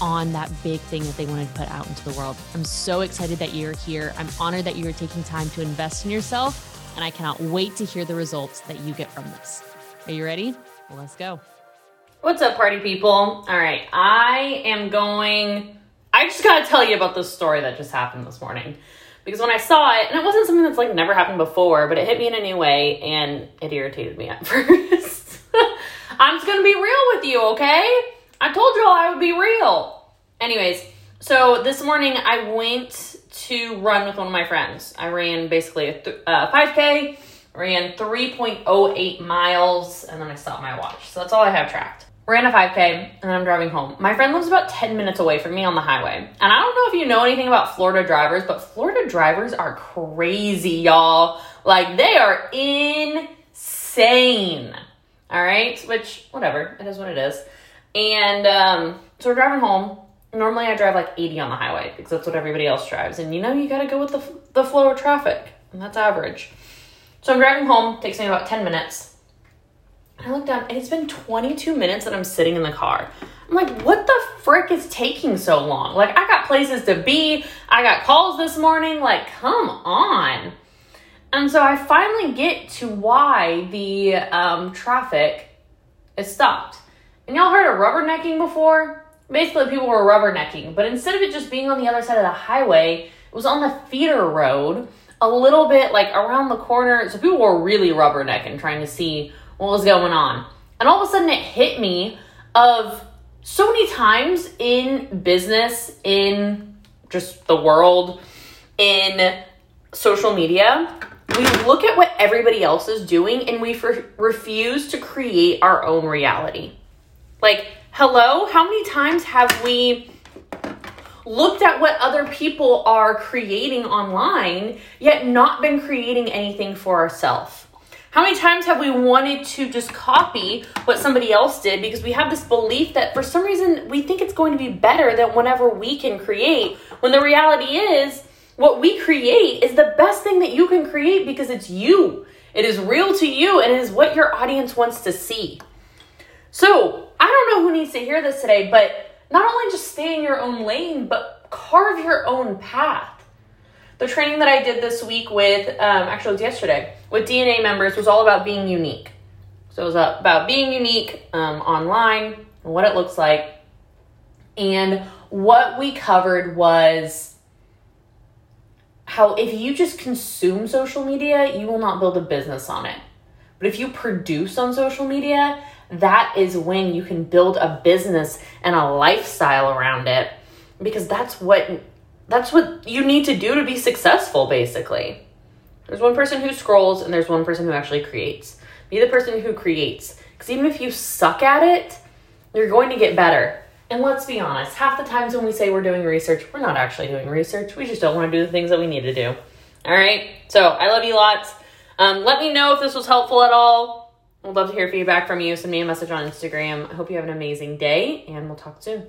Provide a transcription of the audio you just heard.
on that big thing that they wanted to put out into the world. I'm so excited that you're here. I'm honored that you are taking time to invest in yourself, and I cannot wait to hear the results that you get from this. Are you ready? Well, let's go. What's up, party people? All right, I am going. I just gotta tell you about this story that just happened this morning. Because when I saw it, and it wasn't something that's like never happened before, but it hit me in a new way and it irritated me at first. I'm just gonna be real with you, okay? I told y'all I would be real. Anyways, so this morning I went to run with one of my friends. I ran basically a th- uh, 5K, ran 3.08 miles, and then I stopped my watch. So that's all I have tracked. Ran a 5K, and I'm driving home. My friend lives about 10 minutes away from me on the highway. And I don't know if you know anything about Florida drivers, but Florida drivers are crazy, y'all. Like, they are insane. All right? Which, whatever, it is what it is. And um, so we're driving home. Normally, I drive like 80 on the highway because that's what everybody else drives. And you know, you got to go with the, the flow of traffic, and that's average. So I'm driving home, takes me about 10 minutes. I look down, and it's been 22 minutes that I'm sitting in the car. I'm like, what the frick is taking so long? Like, I got places to be, I got calls this morning. Like, come on. And so I finally get to why the um, traffic is stopped. And y'all heard of rubbernecking before? Basically, people were rubbernecking, but instead of it just being on the other side of the highway, it was on the feeder road, a little bit like around the corner. So people were really rubbernecking, trying to see what was going on. And all of a sudden, it hit me of so many times in business, in just the world, in social media, we look at what everybody else is doing and we f- refuse to create our own reality. Like, hello, how many times have we looked at what other people are creating online, yet not been creating anything for ourselves? How many times have we wanted to just copy what somebody else did because we have this belief that for some reason we think it's going to be better than whatever we can create, when the reality is what we create is the best thing that you can create because it's you. It is real to you and it is what your audience wants to see. So, I don't know who needs to hear this today, but not only just stay in your own lane, but carve your own path. The training that I did this week with, um, actually, it was yesterday, with DNA members was all about being unique. So, it was about being unique um, online and what it looks like. And what we covered was how if you just consume social media, you will not build a business on it. But if you produce on social media, that is when you can build a business and a lifestyle around it because that's what that's what you need to do to be successful basically. There's one person who scrolls and there's one person who actually creates. Be the person who creates because even if you suck at it, you're going to get better. And let's be honest, half the times when we say we're doing research, we're not actually doing research. We just don't want to do the things that we need to do. All right. So I love you lots. Um, let me know if this was helpful at all. I'd love to hear feedback from you. Send me a message on Instagram. I hope you have an amazing day, and we'll talk soon.